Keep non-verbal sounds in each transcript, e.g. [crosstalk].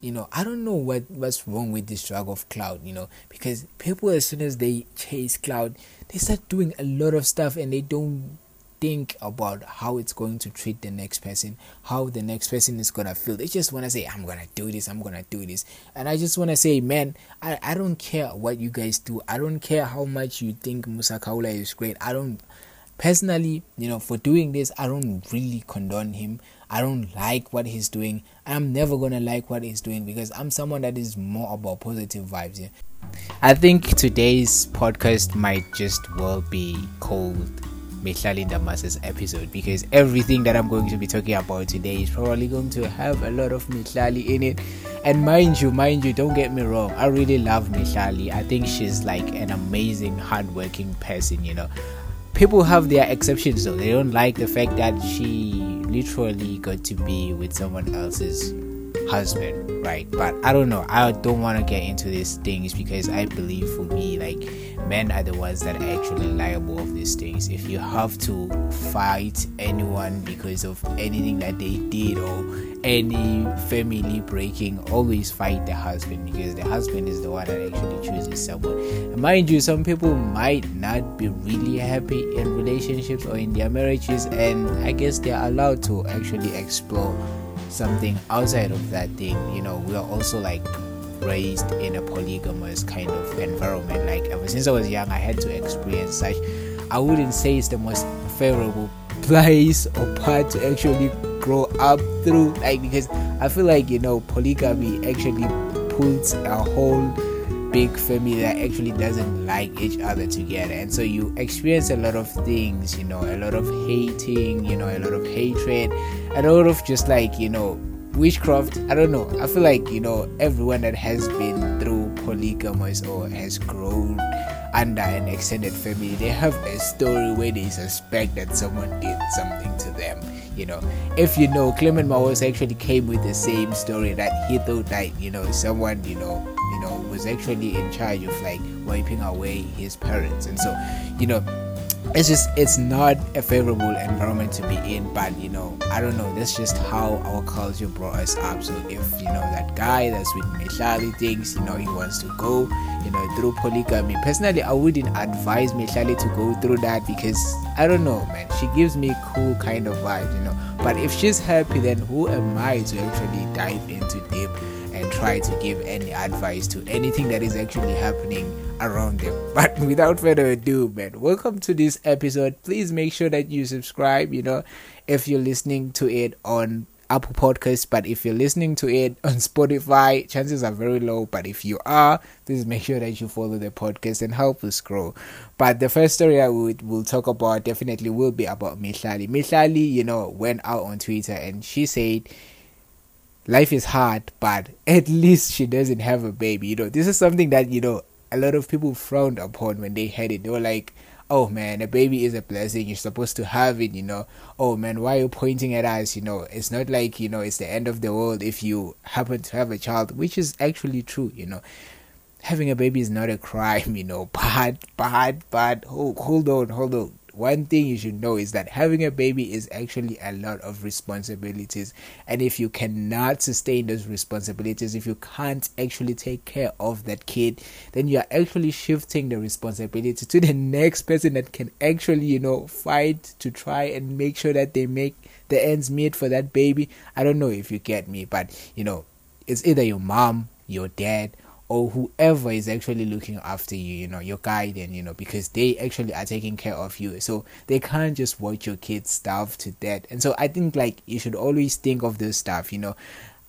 you know i don't know what what's wrong with this drug of cloud you know because people as soon as they chase cloud they start doing a lot of stuff and they don't think about how it's going to treat the next person how the next person is gonna feel. They just want to say i'm gonna do this i'm gonna do this. And i just want to say man I, I don't care what you guys do. I don't care how much you think Musa Khawula is great. I don't personally you know for doing this i don't really condone him I don't like what he's doing. I'm never gonna like what he's doing because I'm someone that is more about positive vibes. Yeah. I think today's podcast might just well be called Mihlali Ndamase's episode because everything that I'm going to be talking about today is probably going to have a lot of Mihlali in it. And mind you, mind you, don't get me wrong, I really love Mihlali. I think she's like an amazing, hardworking person, you know people have their exceptions though. They don't like the fact that she literally got to be with someone else's husband, right? But I don't know. I don't want to get into these things because I believe for me, like men are the ones that are actually liable of these things. If you have to fight anyone because of anything that they did or any family breaking, always fight the husband because the husband is the one that actually chooses someone. And mind you, some people might not be really happy in relationships or in their marriages, and I guess they're allowed to actually explore something outside of that thing. You know, we are also like raised in a polygamous kind of environment. Like ever since I was young, I had to experience such. I wouldn't say it's the most favorable place or part to actually grow up through. Like because I feel like you know polygamy actually puts a whole big family that actually doesn't like each other together. And so you experience a lot of things you know a lot of hating you know a lot of hatred a lot of just like you know witchcraft. I don't know. I feel like you know everyone that has been through polygamous or has grown under an extended family they have a story where they suspect that someone did something to them you know. If you know Clement Maosa actually came with the same story that he thought that you know someone you know you know was actually in charge of like wiping away his parents. And so you know it's just it's not a favorable environment to be in but you know i don't know. That's just how our culture brought us up. So if you know that guy that's with Mihlali thinks you know he wants to go you know through polygamy personally i wouldn't advise Mihlali to go through that because i don't know man. She gives me cool kind of vibes you know. But if she's happy then who am i to actually dive into deep and try to give any advice to anything that is actually happening around them. [laughs] But without further ado, man, welcome to this episode. Please make sure that you subscribe, you know, if you're listening to it on Apple Podcasts, but if you're listening to it [laughs] on Spotify, chances are very low. But if you are, please make sure that you follow the podcast and help us grow. But the first story I would will talk about definitely will be about Mihlali. Mihlali, you know, went out on Twitter and she said life is hard, but at [laughs] least she doesn't have a baby. You know, this is something that, you know, a lot of people frowned upon when they had it. They were like, oh man, a baby is a blessing. You're supposed to have it, you know. Oh man, why are you pointing at us? You know, it's not like, you know, it's the end of the world if you happen to have a child, which is actually true, you know. Having a baby is not a [laughs] crime, you know. But, but, but, oh, hold on, hold on one thing you should know is that having a baby is actually a lot of responsibilities. And if you cannot sustain those responsibilities if you can't actually take care of that kid then you are actually shifting the responsibility to the next person that can actually you know fight to try and make sure that they make the ends meet for that baby. I don't know if you get me but you know it's either your mom your dad or whoever is actually looking after you, you know, your guardian, you know, because they actually are taking care of you. So they can't just watch your kids starve to death. And so I think like you should always think of this stuff, you know.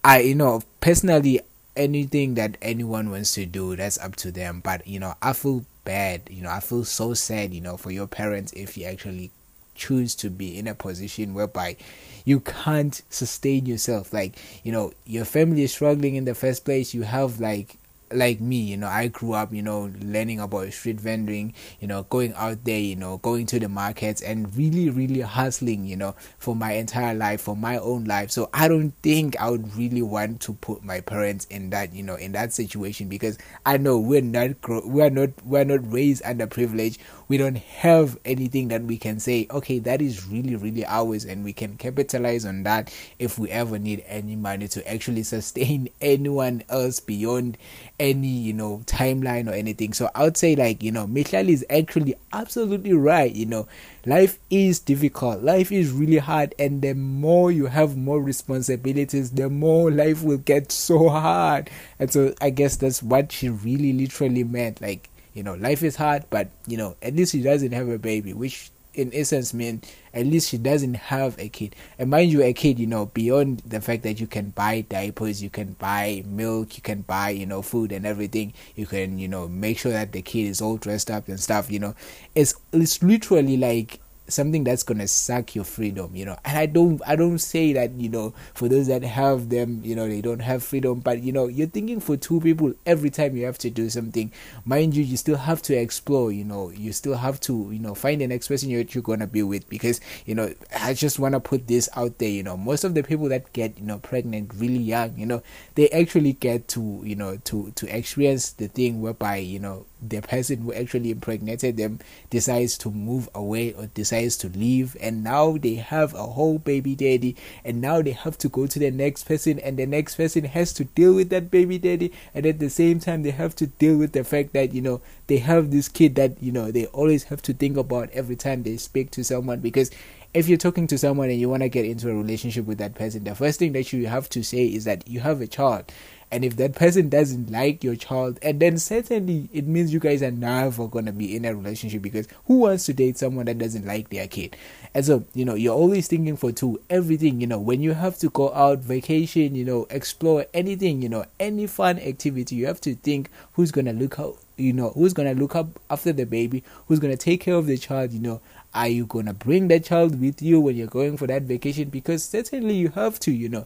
I you know, personally anything that anyone wants to do, that's up to them. But you know, I feel bad, you know, I feel so sad, you know, for your parents if you actually choose to be in a position whereby you can't sustain yourself like you know your family is struggling in the first place you have like like me, you know, I grew up, you know, learning about street vending, you know, going out there, you know, going to the markets and really, really hustling, you know, for my entire life, for my own life. So I don't think I would really want to put my parents in that, you know, in that situation because I know we're not, we're not, we're not raised underprivileged. We don't have anything that we can say, okay, that is really, really ours, and we can capitalize on that if we ever need any money to actually [laughs] sustain anyone else beyond any you know timeline or anything. So i would say like you know Mihlali is actually absolutely right you know. Life is difficult. Life is really hard and the more you have more responsibilities the more life will get so hard. And so i guess that's what she really literally meant like you know life is hard but you know at least she doesn't have a baby which in essence mean at least she doesn't have a kid. And mind you a kid you know beyond the fact that you can buy diapers you can buy milk you can buy you know food and everything you can you know make sure that the kid is all dressed up and stuff you know. It's it's literally like something that's gonna suck your freedom you know. And i don't i don't say that you know for those that have them you know they don't have freedom. But you know you're thinking for two people every time you have to do something. Mind you you still have to explore you know. You still have to you know find the next person you're, you're gonna be with. Because you know i just want to put this out there you know. Most of the people that get you know pregnant really young you know they actually get to you know to to experience the thing whereby you know the person who actually impregnated them decides to move away or decides to leave and now they have a whole baby daddy and now they have to go to the next person and the next person has to deal with that baby daddy and at the same time they have to deal with the fact that you know they have this kid that you know they always have to think about every time they speak to someone because if you're talking to someone and you want to get into a relationship with that person the first thing that you have to say is that you have a child and if that person doesn't like your child, and then certainly it means you guys are never gonna be in a relationship because who wants to date someone that doesn't like their kid? And so, you know, you're always thinking for two, everything, you know, when you have to go out, vacation, you know, explore anything, you know, any fun activity, you have to think who's gonna look out you know who's gonna look up after the baby who's gonna take care of the child you know. Are you gonna bring that child with you when you're going for that vacation? Because certainly you have to you know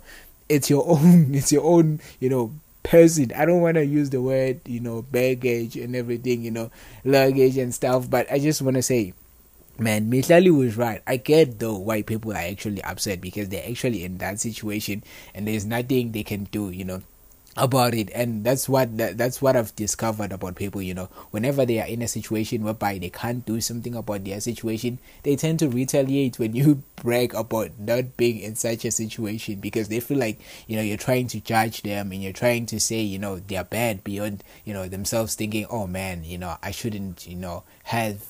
it's your own [laughs] it's your own you know person. I don't want to use the word you know baggage and everything you know luggage and stuff but i just want to say man Mihlali was right. I get though why people are actually upset because they're actually in that situation and there's nothing they can do you know about it. And that's what that, that's what i've discovered about people you know. Whenever they are in a situation whereby they can't do something about their situation they tend to retaliate when you [laughs] brag about not being in such a situation because they feel like you know you're trying to judge them and you're trying to say you know they're bad beyond you know themselves thinking oh man you know i shouldn't you know have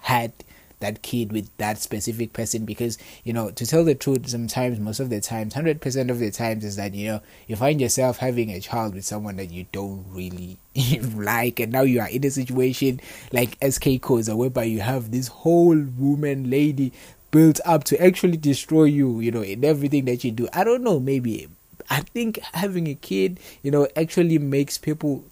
had that kid with that specific person because you know to tell the truth sometimes most of the times 100% of the times is that you know you find yourself having a child with someone that you don't really [laughs] like and now you are in a situation like SK Khoza whereby you have this whole woman lady built up to actually destroy you you know in everything that you do. I don't know maybe i think having a kid you know actually makes people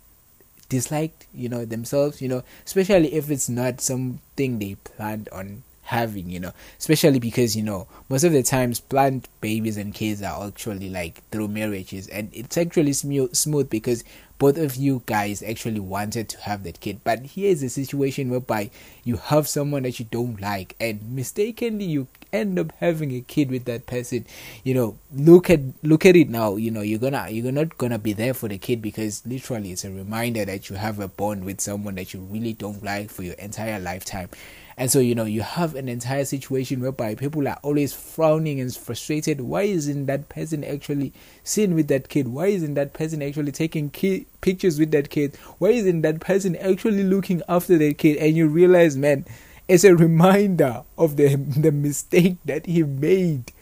disliked you know themselves you know especially if it's not something they planned on having you know especially because you know most of the times planned babies and kids are actually like through marriages and it's actually smooth smooth because both of you guys actually wanted to have that kid. But here's a situation whereby you have someone that you don't like and mistakenly you end up having a kid with that person. You know look at look at it now. You know you're gonna you're not gonna be there for the kid because literally it's a reminder that you have a bond with someone that you really don't like for your entire lifetime and so, you know, you have an entire situation whereby people are always frowning and frustrated. Why isn't that person actually seen with that kid? Why isn't that person actually taking ki- pictures with that kid? Why isn't that person actually looking after that kid? And you realize, man, it's a reminder of the [laughs] the mistake that he made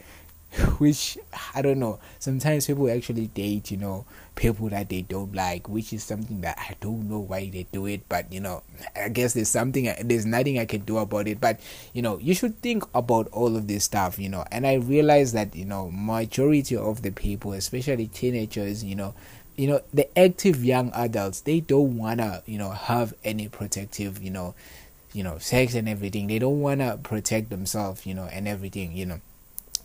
which I don't know. Sometimes people actually date, you know, people that they don't like, which is something that I don't know why they do it. But you know, I guess there's something, there's nothing I can do about it. But you know, you should think about all of this stuff, you know. And I realize that you know, majority of the people, especially teenagers, you know, you know, the active young adults, they don't wanna, you know, have any protective, you know, you know, sex and everything. They don't wanna protect themselves, you know, and everything, you know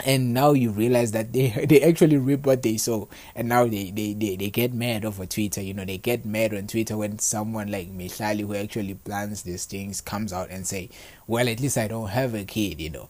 and now you realize that they [laughs] they actually reap what they sow. And now they, they, they, they get mad over twitter you know. They get mad on twitter when someone like Mihlali who actually plans these things comes out and say well at least i don't have a kid you know.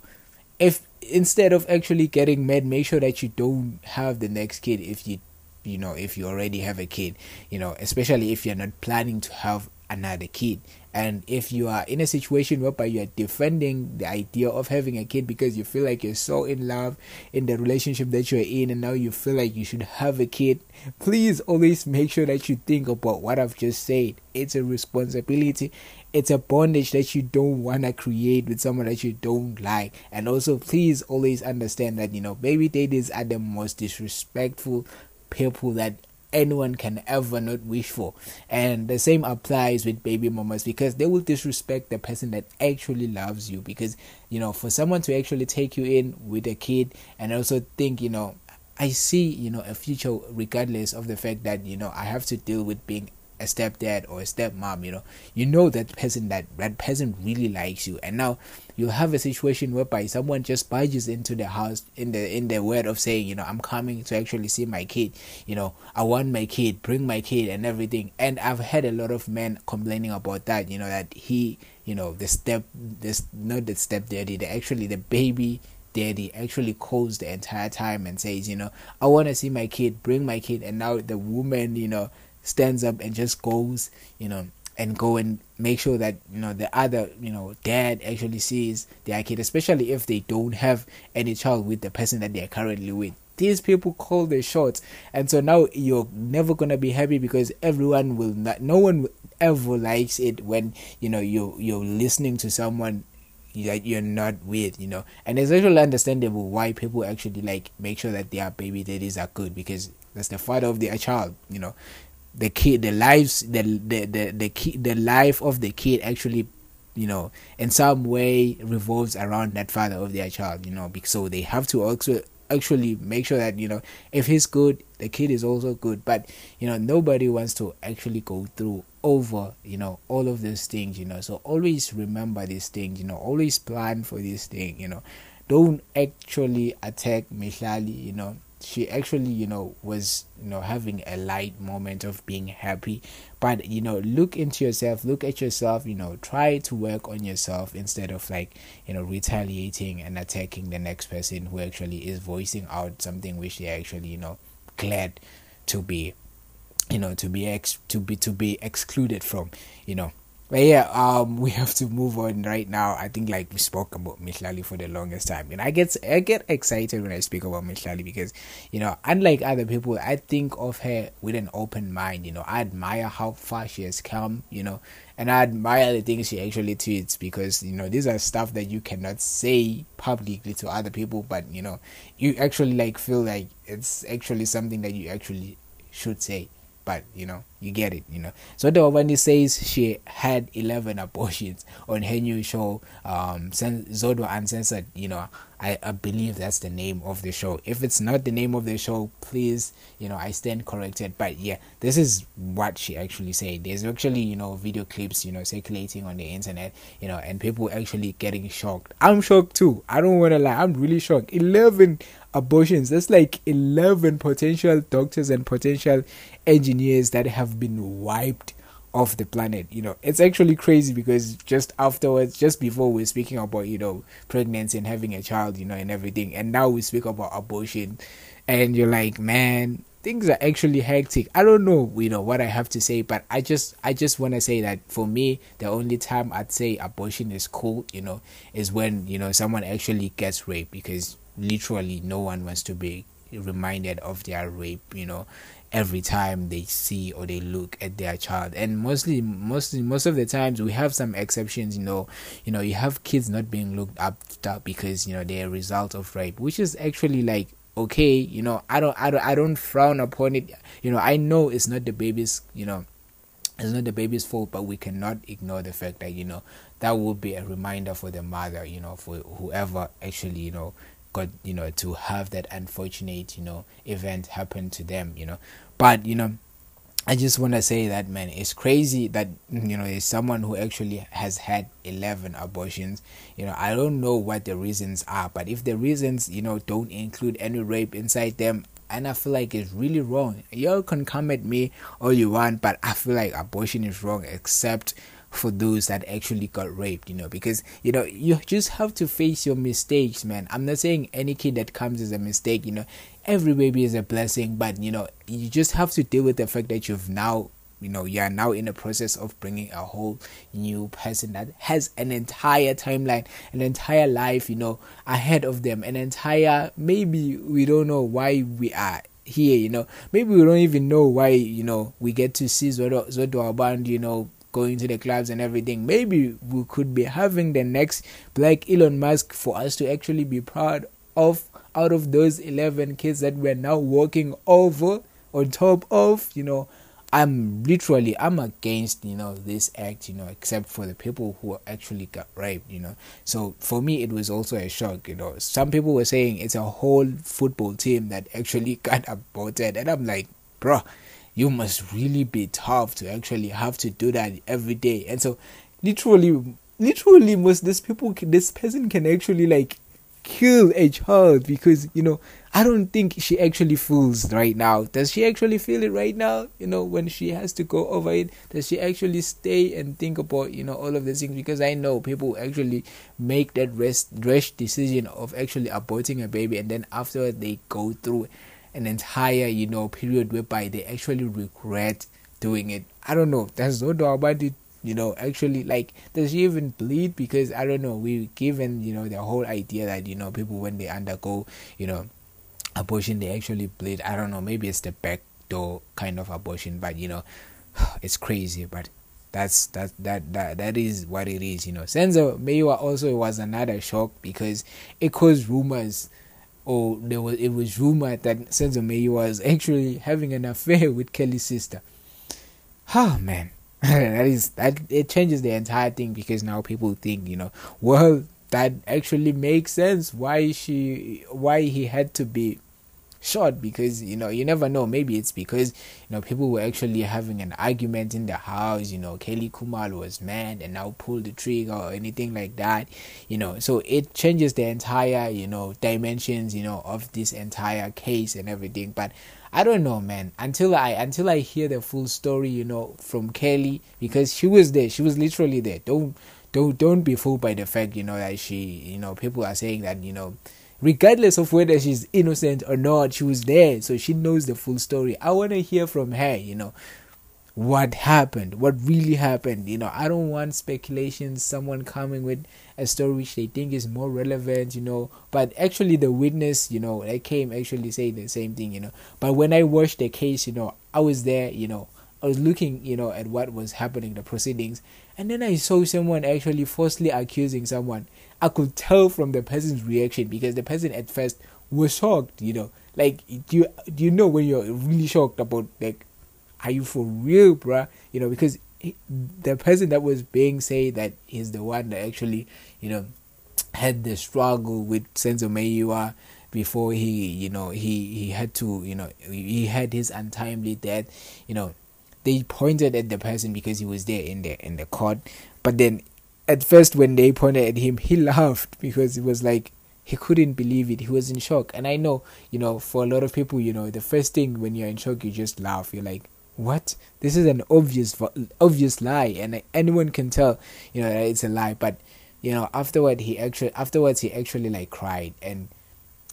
If instead of actually getting mad make sure that you don't have the next kid if you you know if you already have a kid you know. Especially if you're not planning to have another kid and if you are in a situation whereby you are defending the idea of having a kid because you feel like you're so in love in the relationship that you're in and now you feel like you should have a kid please always make sure that you think about what i've just said. It's a responsibility. It's a bondage that you don't want to create with someone that you don't like. And also please always understand that you know baby daddies are the most disrespectful people that anyone can ever not wish for. And the same applies with baby mamas because they will disrespect the person that actually loves you. Because, you know, for someone to actually take you in with a kid and also think, you know, I see, you know, a future regardless of the fact that, you know, I have to deal with being a stepdad or a stepmom, you know, you know that person that that person really likes you, and now you have a situation whereby someone just barges into the house in the in the word of saying, you know, I'm coming to actually see my kid, you know, I want my kid, bring my kid, and everything. And I've had a lot of men complaining about that, you know, that he, you know, the step, this not the step daddy, the actually the baby daddy actually calls the entire time and says, you know, I want to see my kid, bring my kid, and now the woman, you know, stands up and just goes, you know, and go and make sure that you know the other you know dad actually sees their kid, especially if they don't have any child with the person that they are currently with. These people call the shots, and so now you're never gonna be happy because everyone will not. No one ever likes it when you know you you're listening to someone that you're not with, you know. And it's actually understandable why people actually like make sure that their baby daddies are good because that's the father of their child, you know the kid the lives the the the the, kid, the life of the kid actually you know in some way revolves around that father of their child you know so they have to also actually make sure that you know if he's good the kid is also good. But you know nobody wants to actually go through over you know all of these things you know. So always remember these things you know always plan for this thing you know. Don't actually attack Mihlali you know she actually you know was you know having a light moment of being happy. But you know look into yourself look at yourself you know try to work on yourself instead of like you know retaliating and attacking the next person who actually is voicing out something which they actually you know glad to be you know to be ex to be to be excluded from you know but yeah, um, [laughs] we have to move on right now. I think like we spoke about Mihlali for the longest time, and I get I get excited when I speak about Mihlali because you know, unlike other people, I think of her with an open mind. You know, I admire how far she has come. You know, and I admire the things she actually tweets because you know these are stuff that you cannot say publicly to other people, but you know, you actually like feel like it's actually something that you actually should say but you know you get it you know. Zodwa Wabantu says she had 11 abortions on her new show um Zodwa Uncensored you know. I, I believe that's the name of the show. If it's not the name of the show please you know I stand corrected. But yeah this is what she actually said. There's actually you know video clips you know circulating on the internet you know and people actually getting shocked. I'm shocked too. I don't want to lie. I'm really shocked. 11 abortions. That's like 11 potential doctors and potential engineers that have been wiped off the planet. You know, it's actually crazy because just afterwards, just before we are speaking about, you know, pregnancy and having a child, you know, and everything, and now we speak about abortion, and you're like, man, things are actually hectic. I don't know, you know, what I have to say, but I just, I just want to say that for me, the only time I'd say abortion is cool, you know, is when you know someone actually gets raped because literally no one wants to be reminded of their rape you know every time they see or they look at their child. And mostly mostly most of the times we have some exceptions you know you know you have kids not being looked up because you know they're a result of rape which is actually like okay you know i don't i don't i don't frown upon it. You know i know it's not the baby's you know it's not the baby's fault but we cannot ignore the fact that you know that will be a reminder for the mother you know for whoever actually you know got you know to have that unfortunate you know event happen to them you know but you know I just want to say that man, it's crazy that you know there's someone who actually has had 11 abortions. You know, I don't know what the reasons are, but if the reasons you know don't include any rape inside them, and I feel like it's really wrong. Y'all can come at me all you want, but I feel like abortion is wrong, except for those that actually got raped, you know, because you know you just have to face your mistakes, man. I'm not saying any kid that comes is a mistake, you know. Every baby is a blessing, but you know you just have to deal with the fact that you've now you know you are now in the process of bringing a whole new person that has an entire timeline an entire life you know ahead of them an entire maybe we don't know why we are here you know maybe we don't even know why you know we get to see Zodwa Zodwa band you know going to the clubs and everything. Maybe we could be having the next black Elon Musk for us to actually be proud of out of those 11 kids that we're now walking over on top of, you know. I'm literally I'm against you know this act you know except for the people who actually got raped you know so for me it was also a shock you know some people were saying it's a whole football team that actually [laughs] got aborted and I'm like bro you must really be tough to actually have to do that every day and so literally literally most these people this person can actually like kill a child because you know I don't think she actually feels right now. Does she actually feel it right now? You know, when she has to go over it, does she actually stay and think about you know all of these things? Because I know people actually make that rash decision of actually aborting a baby, and then after they go through an entire you know period whereby they actually regret doing it. I don't know. There's no doubt about it. You know, actually, like, does she even bleed? Because I don't know. We given you know the whole idea that you know people when they undergo you know abortion they actually bleed. I don't know. Maybe it's the back door kind of abortion, but you know, [sighs] it's crazy. But that's that that that that is what it is. You know, Senzo Meyiwa also was another shock because it caused rumors or there was it was rumored that Senzo Meyiwa was actually having an affair with Kelly's sister. Oh man, [laughs] that is that it changes the entire thing because now people think you know well that actually makes sense why she why he had to be short because you know you never know. Maybe it's because you know people were actually having an argument in the house. You know Kelly Khumalo was mad and now pulled the trigger or anything like that you know. So it changes the entire you know dimensions you know of this entire case and everything. But I don't know man. Until I until I hear the full story you know from Kelly because she was there. She was literally there. Don't don't don't be fooled by the fact you know that she you know people are saying that you know regardless of whether she's innocent or not, she was there, so she knows the full story. I want to hear from her, you know, what happened, what really happened. You know, I don't want speculations, someone coming with a story which they think is more relevant, you know. But actually, the witness, you know, they came actually saying the same thing, you know. But when I watched the case, you know, I was there, you know, I was looking, you know, at what was happening, the proceedings, and then I saw someone actually falsely accusing someone. I could tell from the person's reaction because the person at first was shocked, you know. Like do you do you know when you're really shocked about like are you for real, bruh? You know, because he, the person that was being said that he's the one that actually, you know, had the struggle with Senzo Meyiwa before he, you know, he he had to, you know, he had his untimely death, you know. They pointed at the person because he was there in the in the court, but then at first when they pointed at him he laughed because it was like he couldn't believe it. He was in shock. And i know you know for a lot of people you know the first thing when you're in shock you just laugh. You're like what? This is an obvious obvious lie. And anyone can tell you know it's a lie. But you know afterward he actually afterwards he actually like cried. And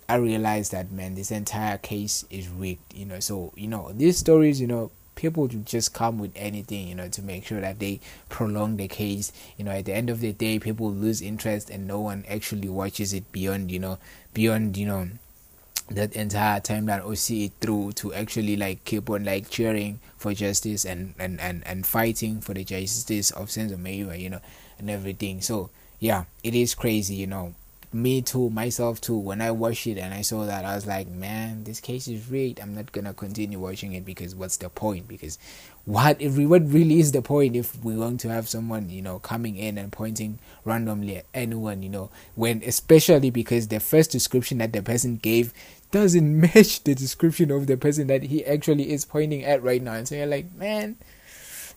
i realized that man this entire case is rigged you know. So you know these stories you know people just come with anything, you know, to make sure that they prolong the case. You know, at the end of the day, people lose interest and no one actually watches it beyond, you know, beyond, you know, that entire timeline or see it through to actually like keep on like cheering for justice and and and, and fighting for the justice of Senzo Meyiwa, you know, and everything. So yeah, it is crazy, you know me too, myself too. When I watched it and I saw that, I was like, man, this case is rigged. I'm not gonna continue watching it because what's the point? Because what if we, what really is the point if we're going to have someone you know coming in and pointing randomly at anyone you know when especially because the first description that the person gave doesn't [laughs] match the description of the person that he actually is pointing at right now. And so you're like, man,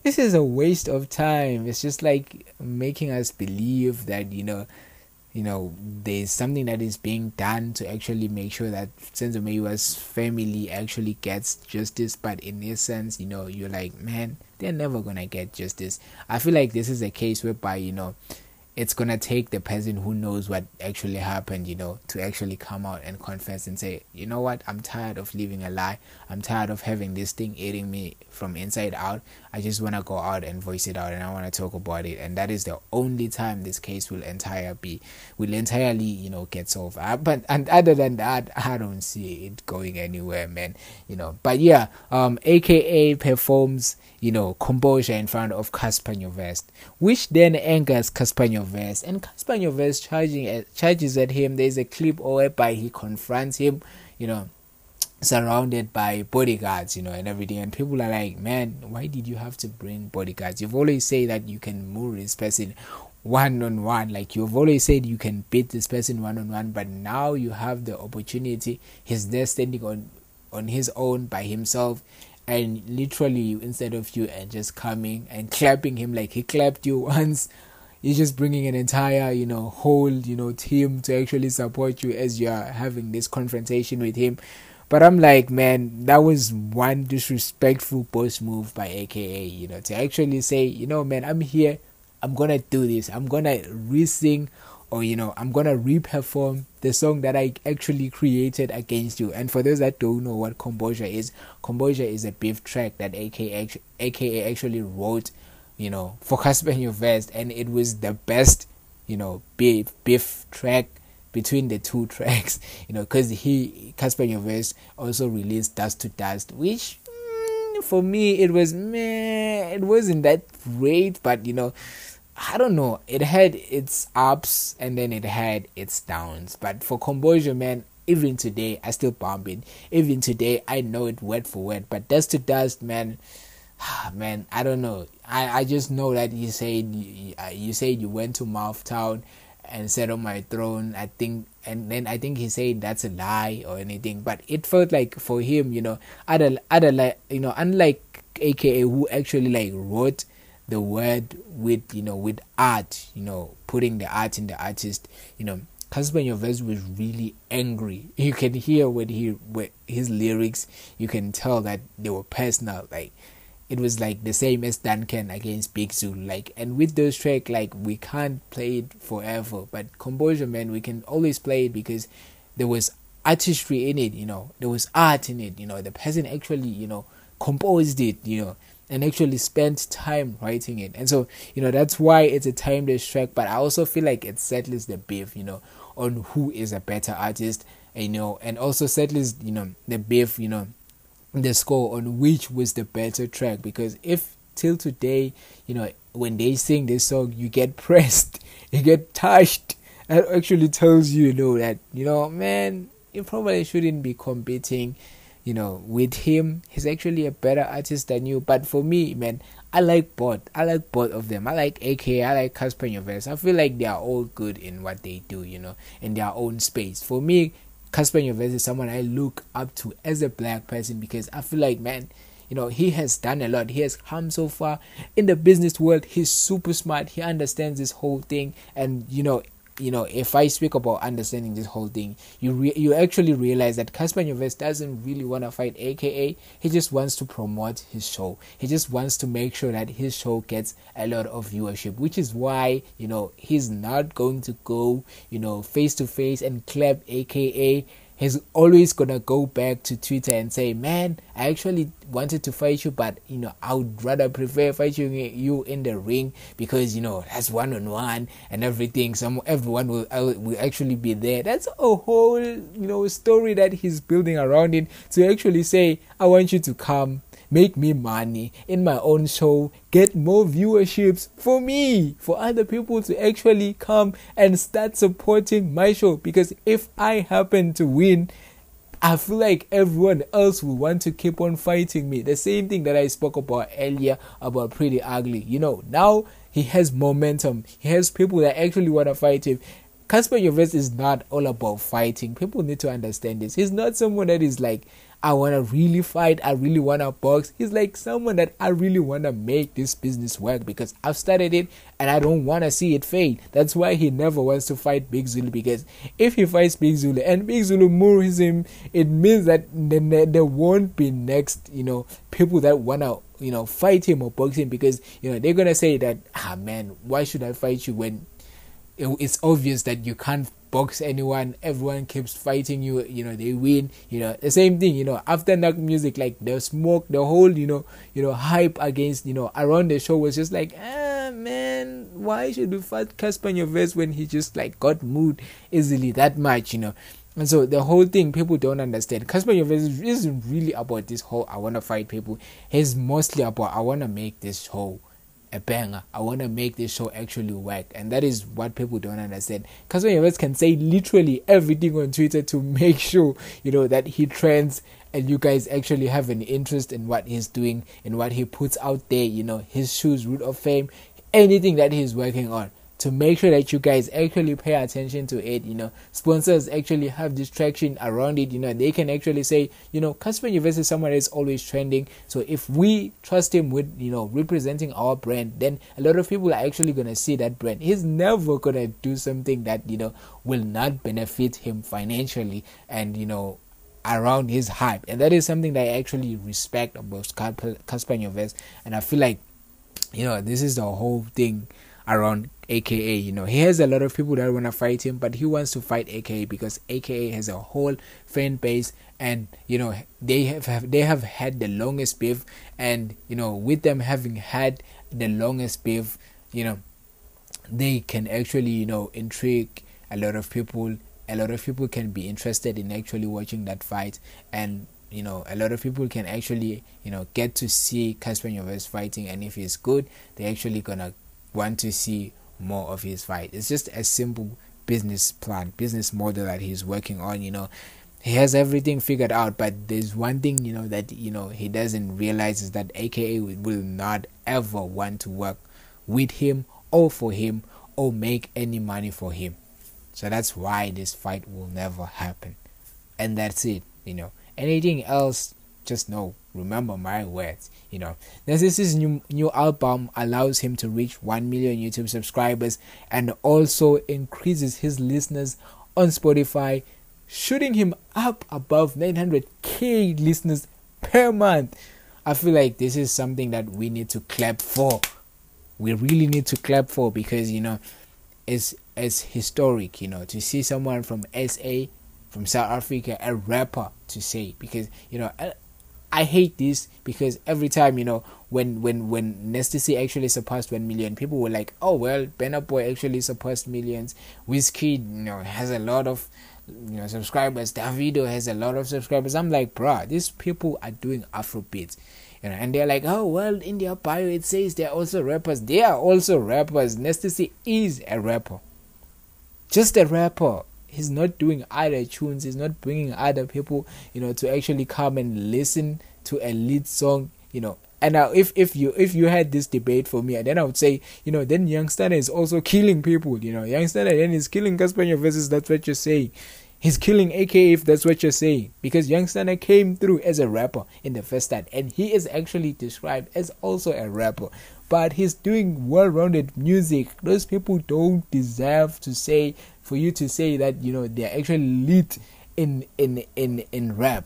this is a waste of time. It's just like making us believe that, you know, you know, there's something that is being done to actually make sure that Senzo Meyiwa's family actually gets justice. But in essence, you know, you're like, man, they're never gonna get justice. I feel like this is a case whereby, you know, it's gonna take the person who knows what actually happened, you know, to actually come out and confess and say, you know what, I'm tired of living a lie. I'm tired of having this thing eating me from inside out. I just wanna go out and voice it out, and I wanna talk about it. And that is the only time this case will entire be will entirely, you know, get solved. Uh, but and other than that, I don't see it going anywhere, man. You know, but yeah, um, AKA performs you know, composure in front of Cassper Nyovest, which then angers Cassper And Cassper Nyovest charging uh, charges at him. There's a clip whereby he confronts him, you know, surrounded by bodyguards, you know, and everything. And people are like, man, why did you have to bring bodyguards? You've always said that you can move this person one on one. Like you've always said you can beat this person one on one, but now you have the opportunity. He's there standing on on his own by himself and literally instead of you and just coming and clapping him like he clapped you [laughs] once you're just bringing an entire you know whole you know team to actually support you as you are having this confrontation with him. But i'm like man that was one disrespectful post move by aka you know to actually say you know man i'm here. I'm gonna do this. I'm gonna re-sing or you know i'm gonna re-perform the song that i actually created against you. And for those that don't know what composure is composure is a beef track that aka aka actually wrote you know for Cassper Nyovest and it was the best you know beef beef track between the two [laughs] tracks you know because he Cassper Nyovest also released dust to dust which mm, for me it was meh it wasn't that great but you know I don't know. It had its ups and then it had its downs. But for composure, man, even today I still bump it. Even today I know it word for word. But dust to dust, man, man, I don't know. I, I just know that you said you, uh, you said you went to Mouth Town and sat on my throne. I think, and then I think he said that's a lie or anything. But it felt like for him, you know, other other like you know, unlike AKA who actually like wrote the word with you know with art you know putting the art in the artist you know Cassper Nyovest was really angry you can hear when he with his lyrics you can tell that they were personal like it was like the same as Duncan against Big Zulu like and with those track like we can't play it forever but composure man we can always play it because there was artistry in it you know there was art in it you know the person actually you know composed it you know and actually spent time writing it. And so, you know, that's why it's a timeless track. But I also feel like it settles the beef, you know, on who is a better artist, you know, and also settles, you know, the beef, you know, the score on which was the better track. Because if till today, you know, when they sing this song, you get [laughs] pressed, you get touched, that actually tells you, you know, that, you know, man, you probably shouldn't be competing you know, with him, he's actually a better artist than you. But for me, man, I like both. I like both of them. I like AK, I like Cassper Nyovest. I feel like they are all good in what they do, you know, in their own space. For me, Cassper Nyovest is someone I look up to as a black person because I feel like, man, you know, he has done a lot. He has come so far in the business world. He's super smart. He understands this whole thing. And, you know, you know, if I speak about understanding this whole thing, you re- you actually realize that Cassper Nyovest doesn't really want to fight, aka he just wants to promote his show. He just wants to make sure that his show gets a lot of viewership, which is why you know he's not going to go, you know, face to face and clap, aka he's always gonna go back to Twitter and say, "Man, I actually wanted to fight you, but you know, I would rather prefer fighting you in the ring because you know that's one on one and everything. Some everyone will uh, will actually be there. That's a whole you know story that he's building around it to actually say, "I want you to come." Make me money in my own show, get more viewerships for me, for other people to actually come and start supporting my show. Because if I happen to win, I feel like everyone else will want to keep on fighting me. The same thing that I spoke about earlier about Priddy Ugly. You know, now he has momentum. He has people that actually want to fight him. Cassper Nyovest is not all about fighting. People need to understand this. He's not someone that is like, I want to really fight. I really want to box. He's like someone that I really want to make this business work because I've started it and I don't want to see it fade. That's why he never wants to fight Big Zulu because if he fights Big Zulu and Big Zulu moves him, it means that there won't be next, you know, people that want to you know fight him or box him because you know they're gonna say that ah man why should i fight you when it's obvious that you can't box anyone everyone keeps fighting you you know they win you know the same thing you know after NaakMusiQ like the smoke the whole you know you know hype against you know around the show was just like ah man why should we fight Cassper Nyovest when he just like got moved easily that much you know? And so the whole thing people don't understand. Cassper Nyovest isn't really about this whole I wanna fight people. He's mostly about I wanna make this show a banger. I want to make this show actually work, and that is what people don't understand. Because West can say literally everything on Twitter to make sure you know that he trends, and you guys actually have an interest in what he's doing and what he puts out there. You know his shoes, Root of Fame, anything that he's working on to make sure that you guys actually pay attention to it. You know, sponsors actually have distraction around it. You know, they can actually say, you know, Cassper Nyovest is someone that's always trending. So if we trust him with, you know, representing our brand, then a lot of people are actually gonna see that brand. He's never gonna do something that you know will not benefit him financially and you know around his hype. And that is something that I actually respect about Cassper Nyovest. And I feel like, you know, this is the whole thing around aka you know he has a lot of people that want to fight him but he wants to fight aka because aka has a whole fan base and you know they have, have they have had the longest beef and you know with them having had the longest beef you know they can actually you know intrigue a lot of people. A lot of people can be interested in actually watching that fight and you know a lot of people can actually you know get to see Cassper Nyovest fighting and if he's good they're actually gonna want to see more of his fight. It's just a simple business plan, business model that he's working on, you know. He has everything figured out, but there's one thing, you know, that you know he doesn't realize is that AKA will not ever want to work with him or for him or make any money for him. So that's why this fight will never happen. And that's it, you know. Anything else, just know remember my words you know. This is new new album allows him to reach 1 million youtube subscribers and also increases his listeners on spotify shooting him up above 900k listeners per month. I feel like this is something that we need to clap for. We really need to clap for because you know it's it's historic you know to see someone from sa from south africa a rapper to say because you know I hate this because every time you know when when when Nasty C actually surpassed one million, people were like, "Oh well, Burna Boy actually surpassed millions. Wizkid, you know, has a lot of you know subscribers. Davido has a lot of subscribers." I'm like, bruh, these people are doing Afrobeats. You know, and they're like, oh well, in their bio it says they're also rappers. They are also rappers. Nasty C is a rapper, just a rapper he's not doing other tunes he's not bringing other people you know to actually come and listen to a lead song you know. And now if if you if you had this debate for me and then i would say you know then Young Stunna is also killing people you know. Young Stunna then is killing Cassper Nyovest that's what you're saying. He's killing AK if that's what you're saying because Young Stunna came through as a rapper in the first time and he is actually described as also a rapper. But he's doing well-rounded music. Those people don't deserve to say for you to say that you know they're actually lit in in in in rap.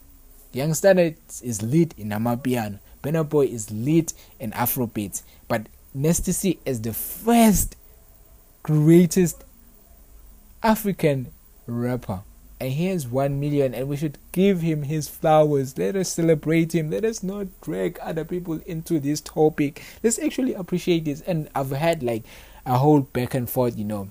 Young Stunna is lit in Amapiano. Burna Boy is lit in Afrobeat. But Nasty C is the first greatest African rapper. And he has one million, and we should give him his flowers. Let us celebrate him. Let us not drag other people into this topic. Let's actually appreciate this. And I've had like a whole back and forth, you know,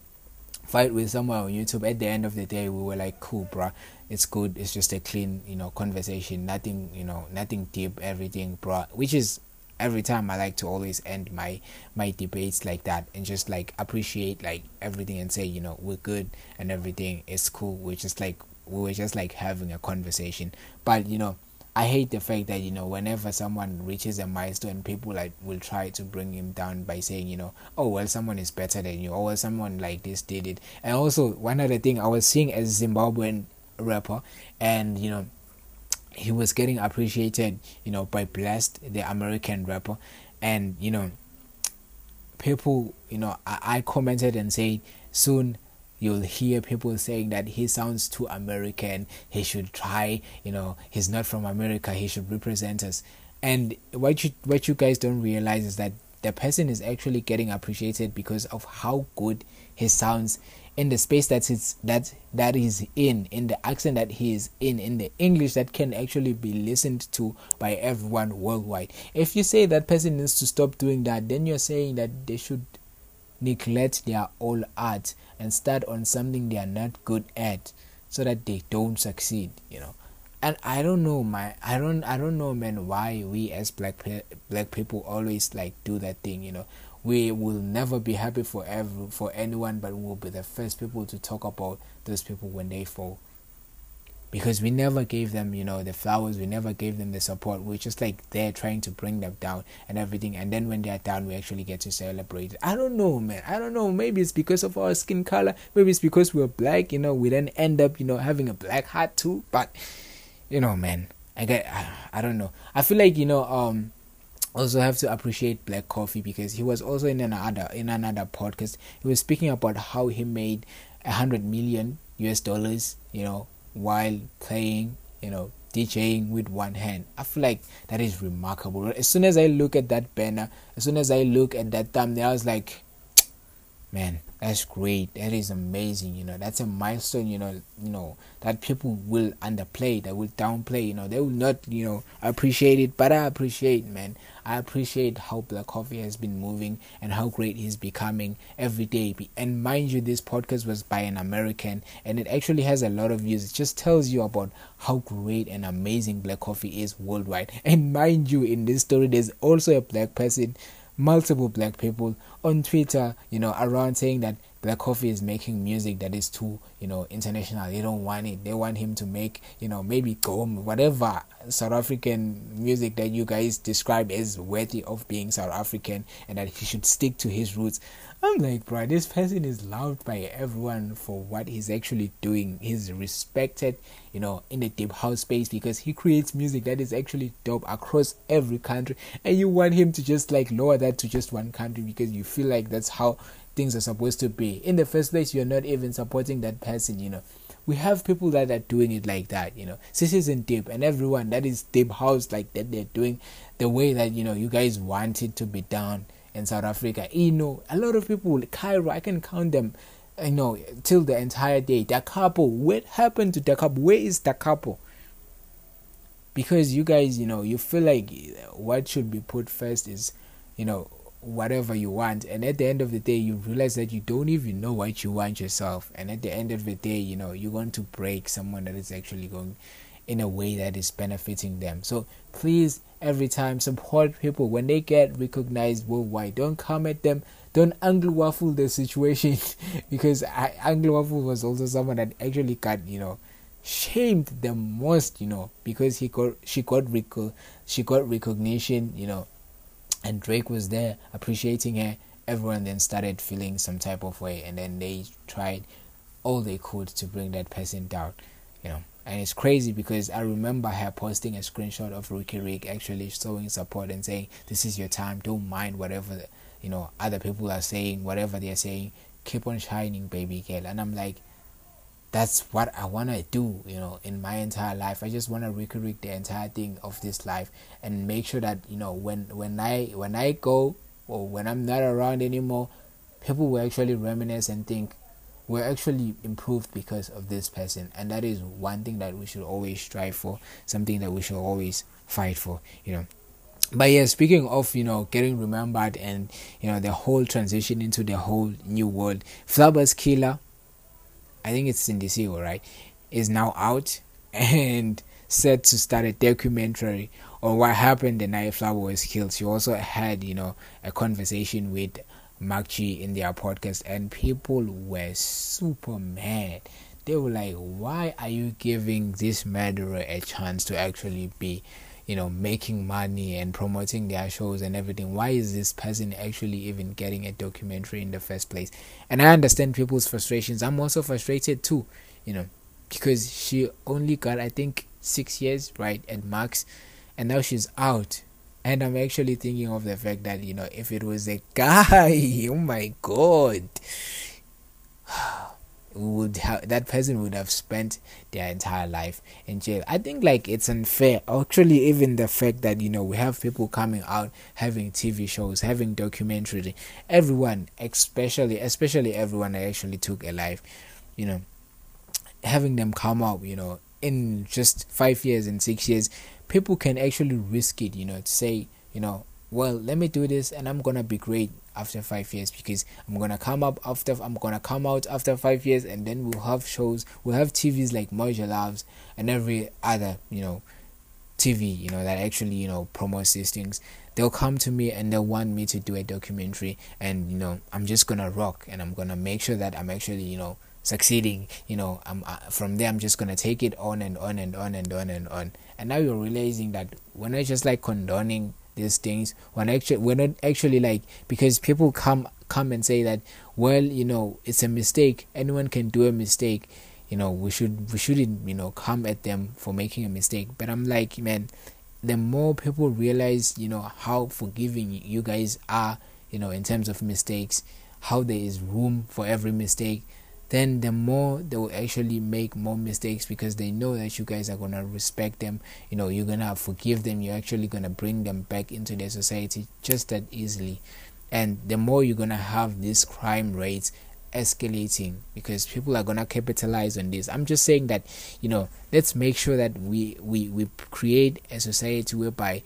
fight with someone on YouTube. At the end of the day, we were like, cool, bruh. It's good. It's just a clean, you know, conversation. Nothing, you know, nothing deep. Everything, bruh. Which is every time I like to always end my my debates like that and just like appreciate like everything and say, you know, we're good and everything It's cool. We're just like we were just like having a conversation. But you know, I hate the fact that you know whenever someone reaches a milestone, people like will try to bring him down by saying you know oh well someone is better than you or well, someone like this did it. And also one other thing I was seeing a Zimbabwean rapper, and you know he was getting appreciated you know by Blessed, the American rapper, and you know people you know I, I commented and said soon you'll hear people saying that he sounds too American. He should try, you know, he's not from America. He should represent us. And what you what you guys don't realize is that the person is actually getting appreciated because of how good he sounds in the space that it's that that is in in the accent that he is in in the english that can actually be listened to by everyone worldwide if you say that person needs to stop doing that then you're saying that they should neglect their old art and start on something they are not good at so that they don't succeed you know. And i don't know my i don't i don't know man why we as black black people always like do that thing you know. We will never be happy for ever for anyone but we'll be the first people to talk about those people when they fall because we never gave them, you know, the flowers, we never gave them the support. We're just like there trying to bring them down and everything. And then when they're down, we actually get to celebrate. I don't know, man. I don't know. Maybe it's because of our skin color. Maybe it's because we're black, you know, we then end up, you know, having a black heart too. But, you know, man, I get, I, I don't know. I feel like, you know, um, also have to appreciate Black Coffee because he was also in another in another podcast. He was speaking about how he made a hundred million US dollars, you know, while playing, you know, DJing with one hand. I feel like that is remarkable. As soon as I look at that banner, as soon as I look at that thumbnail, I was like, [tsk] man, that's great. That is amazing. You know, that's a milestone. You know, you know that people will underplay, that will downplay. You know, they will not, you know, appreciate it. But I appreciate, man. I appreciate how Black Coffee has been moving and how great he's becoming every day. And mind you, this podcast was by an American and it actually has a lot of views. It just tells you about how great and amazing Black Coffee is worldwide. [laughs] And mind you, in this story, there's also a black person, multiple black people on Twitter, you know, around saying that Black Coffee is making music that is too, you know, international. They don't want it. They want him to make, you know, maybe Gqom, whatever South African music that you guys describe as worthy of being South African and that he should stick to his roots. I'm like, bro, this person is loved by everyone for what he's actually doing. He's respected, you know, in the deep house space because he creates music that is actually dope across every country. And you want him to just like lower that to just one country because you feel like that's how things are supposed to be. In the first place, you're not even supporting that person, you know. We have people that are doing it like that, you know. Citizen Deep and everyone that is deep house like that, they're doing the way that, you know, you guys want it to be done in South Africa. You know, a lot of people, Caiiro, I can count them, you know, till the entire day. Da Capo, what happened to Da Capo? Where is Da Capo? Because you guys, you know, you feel like what should be put first is, you know, whatever you want and at the end of the day you realize that you don't even know what you want yourself and at the end of the day you know you want to break someone that is actually going in a way that is benefiting them. So please every time support people. When they get recognized worldwide don't come at them don't Uncle Waffle the situation [laughs] because I, Uncle Waffle was also someone that actually got you know shamed the most you know because he got she got reco- she got recognition you know and Drake was there appreciating her. Everyone then started feeling some type of way, and then they tried all they could to bring that person down, you know. And it's crazy because I remember her posting a screenshot of Riky Rick actually showing support and saying, "This is your time. Don't mind whatever you know other people are saying, whatever they're saying. Keep on shining, baby girl." And I'm like, that's what I want to do, you know, in my entire life. I just want to recreate the entire thing of this life and make sure that, you know, when when I when I go or when I'm not around anymore, people will actually reminisce and think we're actually improved because of this person. And that is one thing that we should always strive for, something that we should always fight for, you know but yeah speaking of you know getting remembered and you know the whole transition into the whole new world flowers killer I think it's in DC, right, is now out and set to start a documentary on what happened the night Flower was killed. She also had, you know, a conversation with MacG in their podcast, and people were super mad. they were like, why are you giving this murderer a chance to actually be, you know, making money and promoting their shows and everything? Why is this person actually even getting a documentary in the first place? And I understand people's frustrations. I'm also frustrated too, you know, because she only got, I think, six years, right, at max, and now she's out and I'm actually thinking of the fact that, you know, if it was a [laughs] guy, oh my god, [sighs] [sighs] [sighs] would have that person would have spent their entire life in jail. I think like it's unfair. Actually, even the fact that you know we have people coming out having TV shows, having documentary, everyone, especially especially everyone that actually took a life, you know, having them come out, you know, in just five years and six years people can actually risk it, you know, to say, you know, well, let me do this and I'm gonna be great after five years because I'm gonna come up after I'm gonna come out after five years and then we'll have shows, we'll have TVs like Moja Loves and every other, you know, TV, you know, that actually, you know, promotes these things. They'll come to me and they'll want me to do a documentary and you know, I'm just gonna rock and I'm gonna make sure that I'm actually, you know, succeeding. You know i'm uh, from there i'm just gonna take it on and on and on and on and on. And now you're realizing that we're not just like condoning these things when actually we're not actually like because people come come and say that well you know it's a mistake. Anyone can do a mistake. You know we should we shouldn't you know come at them for making a mistake. But i'm like man the more people realize you know how forgiving you guys are you know in terms of mistakes how there is room for every mistake then the more they will actually make more mistakes because they know that you guys are gonna respect them. You know you're gonna forgive them. You're actually gonna bring them back into their society just that easily. And the more you're gonna have these crime rates escalating because people are gonna capitalize on this. I'm just saying that you know let's make sure that we we we create a society whereby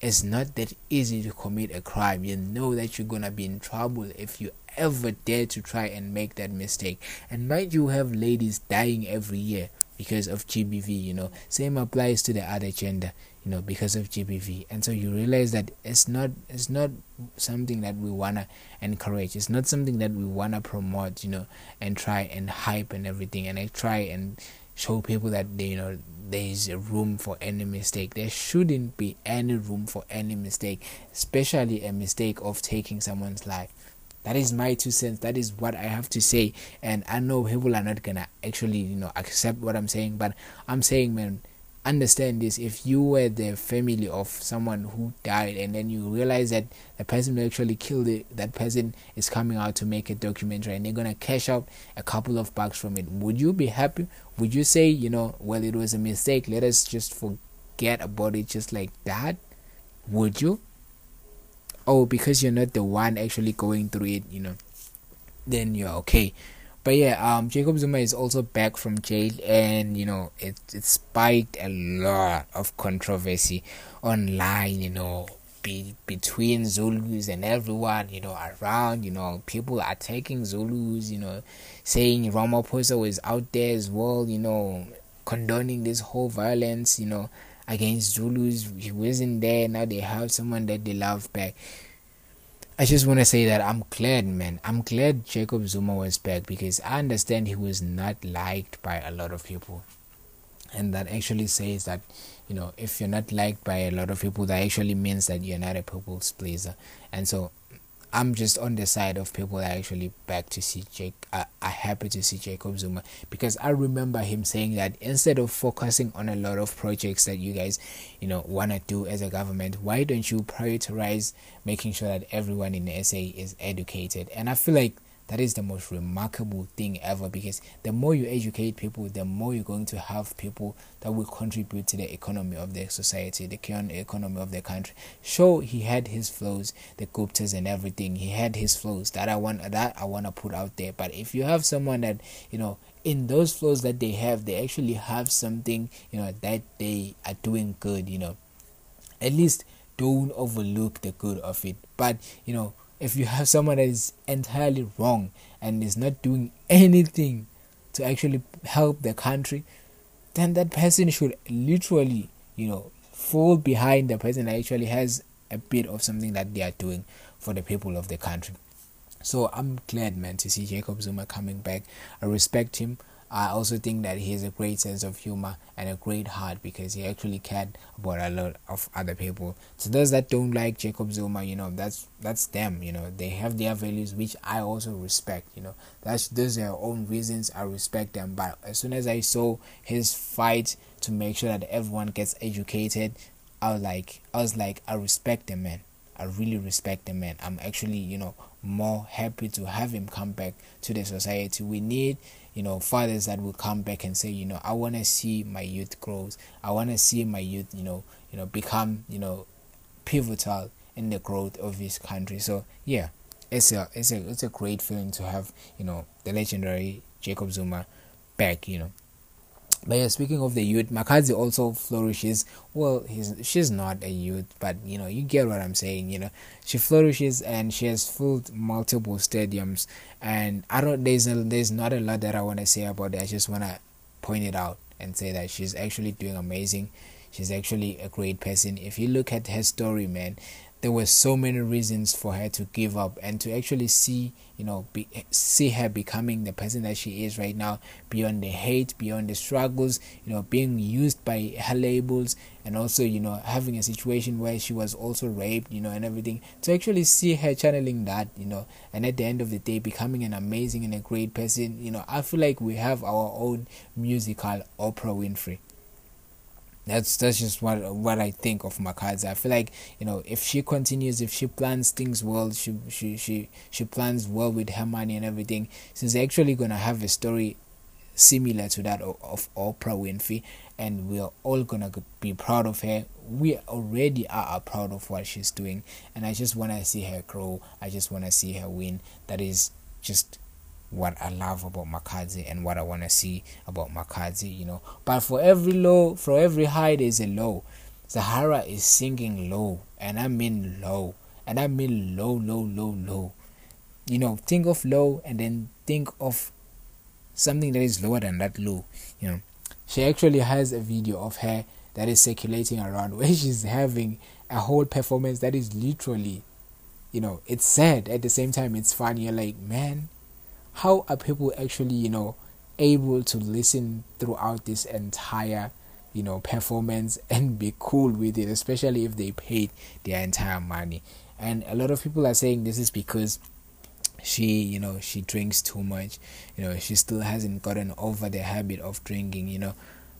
it's not that easy to commit a crime. You know that you're gonna be in trouble if you ever dare to try and make that mistake. And might you have ladies dying every year because of GBV, you know. Same applies to the other gender, you know, because of GBV. And so you realize that it's not it's not something that we wanna encourage. It's not something that we wanna promote, you know, and try and hype and everything and I try and show people that they you know there is a room for any mistake. There shouldn't be any room for any mistake, especially a mistake of taking someone's life. That is my two cents. That is what I have to say. And I know people are not gonna actually, you know, accept what I'm saying, but I'm saying, man, understand this. If you were the family of someone who died and then you realize that the person who actually killed it, that person is coming out to make a documentary and they're gonna cash out a couple of bucks from it, would you be happy? Would you say, you know, well, it was a mistake, let us just forget about it just like that? Would you? Oh because you're not the one actually going through it you know then you're okay. But yeah um jacob zuma is also back from jail and you know it it spiked a lot of controversy online you know be, between zulus and everyone you know around you know people attacking zulus you know saying ramaphosa was out there as well you know condoning this whole violence you know against Zulus. He wasn't there. Now they have someone that they love back. I just want to say that I'm glad, man. I'm glad Jacob Zuma was back because I understand he was not liked by a lot of people. And that actually says that, you know, if you're not liked by a lot of people, that actually means that you're not a people's pleaser. And so I'm just on the side of people that actually back to see Jake. Uh, are happy to see Jacob Zuma because I remember him saying that instead of focusing on a lot of projects that you guys, you know, wanna do as a government, why don't you prioritize making sure that everyone in the SA is educated? And I feel like that is the most remarkable thing ever because the more you educate people, the more you're going to have people that will contribute to the economy of the society, the economy of the country. Sure, he had his flows, the Guptas and everything. He had his flows that I want that I want to put out there. But if you have someone that you know in those flows that they have, they actually have something you know that they are doing good. You know, at least don't overlook the good of it. But you know if you have someone that is entirely wrong and is not doing anything to actually help the country, then that person should literally, you know, fall behind the person that actually has a bit of something that they are doing for the people of the country. So I'm glad, man, to see Jacob Zuma coming back. I respect him. I also think that he has a great sense of humor and a great heart because he actually cared about a lot of other people. So those that don't like Jacob Zuma, you know, that's that's them. You know, they have their values which I also respect. You know, that's those are their own reasons. I respect them. But as soon as I saw his fight to make sure that everyone gets educated, I was like, I was like, I respect the man. I really respect the man. I'm actually, you know, more happy to have him come back to the society. We need you know fathers that will come back and say you know i want to see my youth grows. I want to see my youth you know you know become you know pivotal in the growth of this country. So yeah it's a it's a it's a great feeling to have you know the legendary jacob zuma back you know but yeah, speaking of the youth, Makhadzi also flourishes. Well, he's she's not a youth, but you know, you get what I'm saying. You know, she flourishes and she has filled multiple stadiums. And I don't there's a, there's not a lot that I want to say about it. I just want to point it out and say that she's actually doing amazing. She's actually a great person. If you look at her story, man, there were so many reasons for her to give up and to actually see you know be, see her becoming the person that she is right now beyond the hate beyond the struggles you know being used by her labels and also you know having a situation where she was also raped you know and everything. To actually see her channeling that you know and at the end of the day becoming an amazing and a great person you know i feel like we have our own musical oprah winfrey that's that's just what what I think of Makhadzi. I feel like you know if she continues, if she plans things well, she she she she plans well with her money and everything. She's actually gonna have a story similar to that of, of Oprah Winfrey, and we're all gonna be proud of her. We already are proud of what she's doing, and I just wanna see her grow. I just wanna see her win. That is just what I love about Makhadzi and what I want to see about Makhadzi, you know. But for every low, for every high, there's a low. Zahara is singing low, and I mean low, and I mean low, low, low, low. You know, think of low and then think of something that is lower than that low. You know, she actually has a video of her that is circulating around [laughs] where she's having a whole performance that is literally, you know, it's sad at the same time it's funny. You're like, man, how are people actually you know able to listen throughout this entire you know performance [laughs] and be cool with it especially if they paid their entire money? And a lot of people are saying this is because she you know she drinks too much. You know she still hasn't gotten over the habit of drinking you know.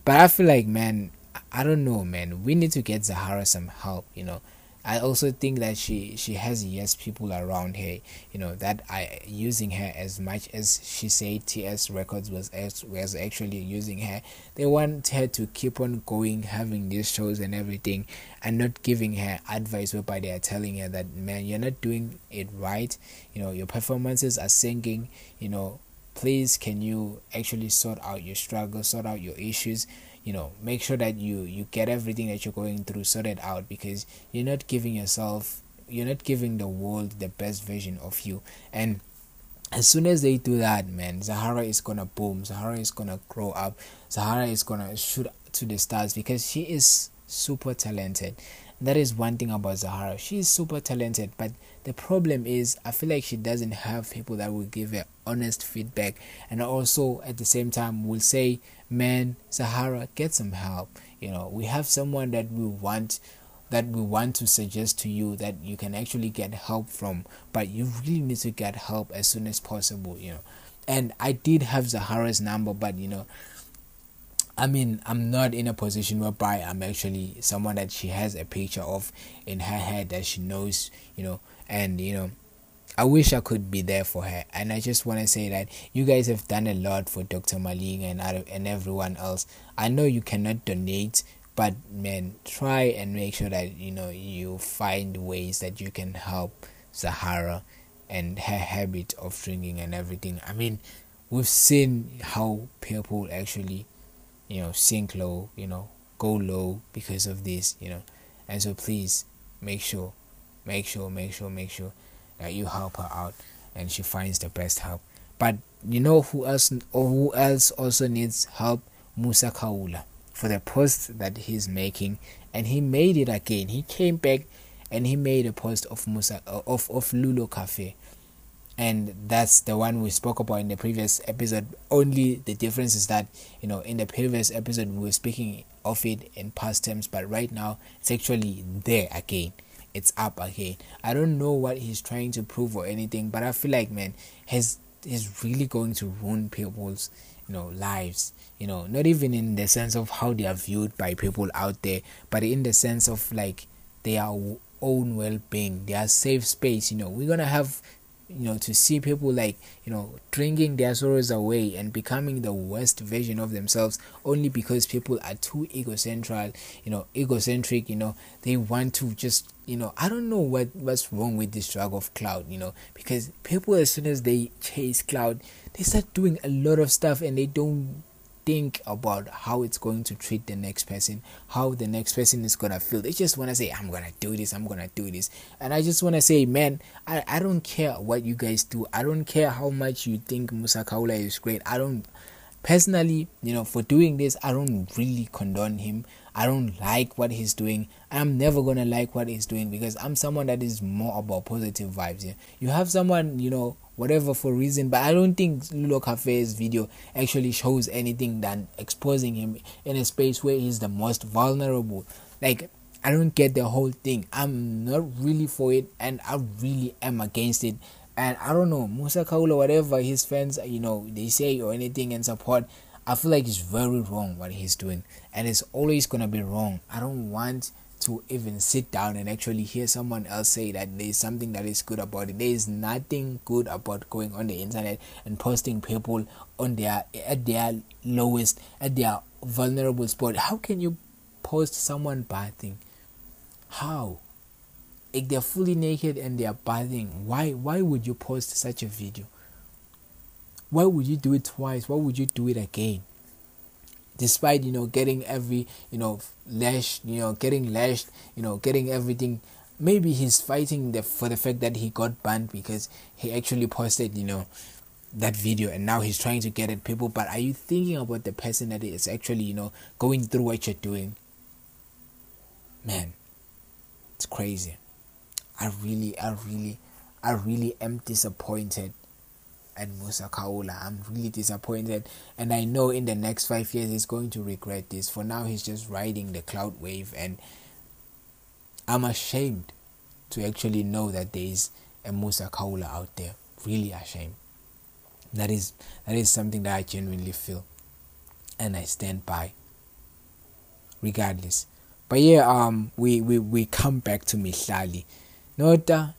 But i feel like man i don't know man. We need to get zahara some help you know I also think that she she has yes people around her, you know, that are using her as much as she said TS Records was was actually using her. They want her to keep on going, having these shows and everything, and not giving her advice whereby they are telling her that man, you're not doing it right. You know, your performances are sinking. You know, please can you actually sort out your struggles, sort out your issues you know make sure that you you get everything that you're going through sorted out because you're not giving yourself you're not giving the world the best version of you and as soon as they do that man zahara is gonna boom zahara is gonna grow up zahara is gonna shoot to the stars because she is super talented that is one thing about Zahara. She is super talented, but the problem is I feel like she doesn't have people that will give her honest feedback and also at the same time will say, Man, Zahara, get some help. You know, we have someone that we want that we want to suggest to you that you can actually get help from, but you really need to get help as soon as possible, you know. And I did have Zahara's number, but you know, I mean, I'm not in a position whereby I'm actually someone that she has a picture of in her head that she knows, you know, and you know, I wish I could be there for her. And I just want to say that you guys have done a lot for Dr. Malinga and and everyone else. I know you cannot donate, but man, try and make sure that you know you find ways that you can help Zahara and her habit of drinking and everything. I mean, we've seen how people actually you know sink low you know go low because of this you know and so please make sure make sure make sure make sure that you help her out and she finds the best help. But you know who else or who else also needs help? Musa Khawula. For the post that he's making and he made it again. He came back and he made a post of musa uh, of of lulo cafe. And that's the one we spoke about in the previous episode. Only the difference is that you know in the previous episode we were speaking of it in past tense but right now it's actually there again it's up again i don't know what he's trying to prove or anything but i feel like man he's he's really going to ruin people's you know lives. You know not even in the sense of how they are viewed by people out there but in the sense of like their own well-being their safe space. You know we're gonna have you know to see people like you know drinking their sorrows away and becoming the worst version of themselves only because people are too egocentric you know egocentric you know they want to just you know i don't know what what's wrong with this drug of cloud you know because people as soon as they chase cloud they start doing a lot of stuff and they don't think about how it's going to treat the next person, how the next person is gonna feel. They just wanna say, I'm gonna do this, I'm gonna do this. And I just wanna say, man, I, I don't care what you guys do. I don't care how much you think Musa Khawula is great. I don't personally, you know, for doing this, I don't really condone him. I don't like what he's doing. I'm never gonna like what he's doing because I'm someone that is more about positive vibes. Yeah? You have someone, you know, whatever for reason, but I don't think Lulo Cafe's video actually shows anything than exposing him in a space where he's the most vulnerable. Like I don't get the whole thing. I'm not really for it, and I really am against it. And I don't know Musa Khawula, whatever his fans, you know, they say or anything and support. I feel like it's very wrong what he's doing, and it's always gonna be wrong. I don't want to even sit down and actually hear someone else say that there's something that is good about it. There is nothing good about going on the internet and posting people on their at their lowest, at their vulnerable spot. How can you post someone bathing? How? If they're fully naked and they're bathing, why why would you post such a video? Why would you do it twice? Why would you do it again? Despite you know getting every you know lashed, you know getting lashed, you know getting everything. Maybe he's fighting the, for the fact that he got banned because he actually posted you know that video and now he's trying to get at people but are you thinking about the person that is actually you know going through what you're doing man it's crazy i really i really i really am disappointed and Musa Khawula. I'm really disappointed, and I know in the next five years he's going to regret this. For now, he's just riding the cloud wave, and I'm ashamed to actually know that there is a Musa Khawula out there. Really ashamed. That is that is something that I genuinely feel, and I stand by. Regardless, but yeah, um, we we we come back to Mihlali. Nota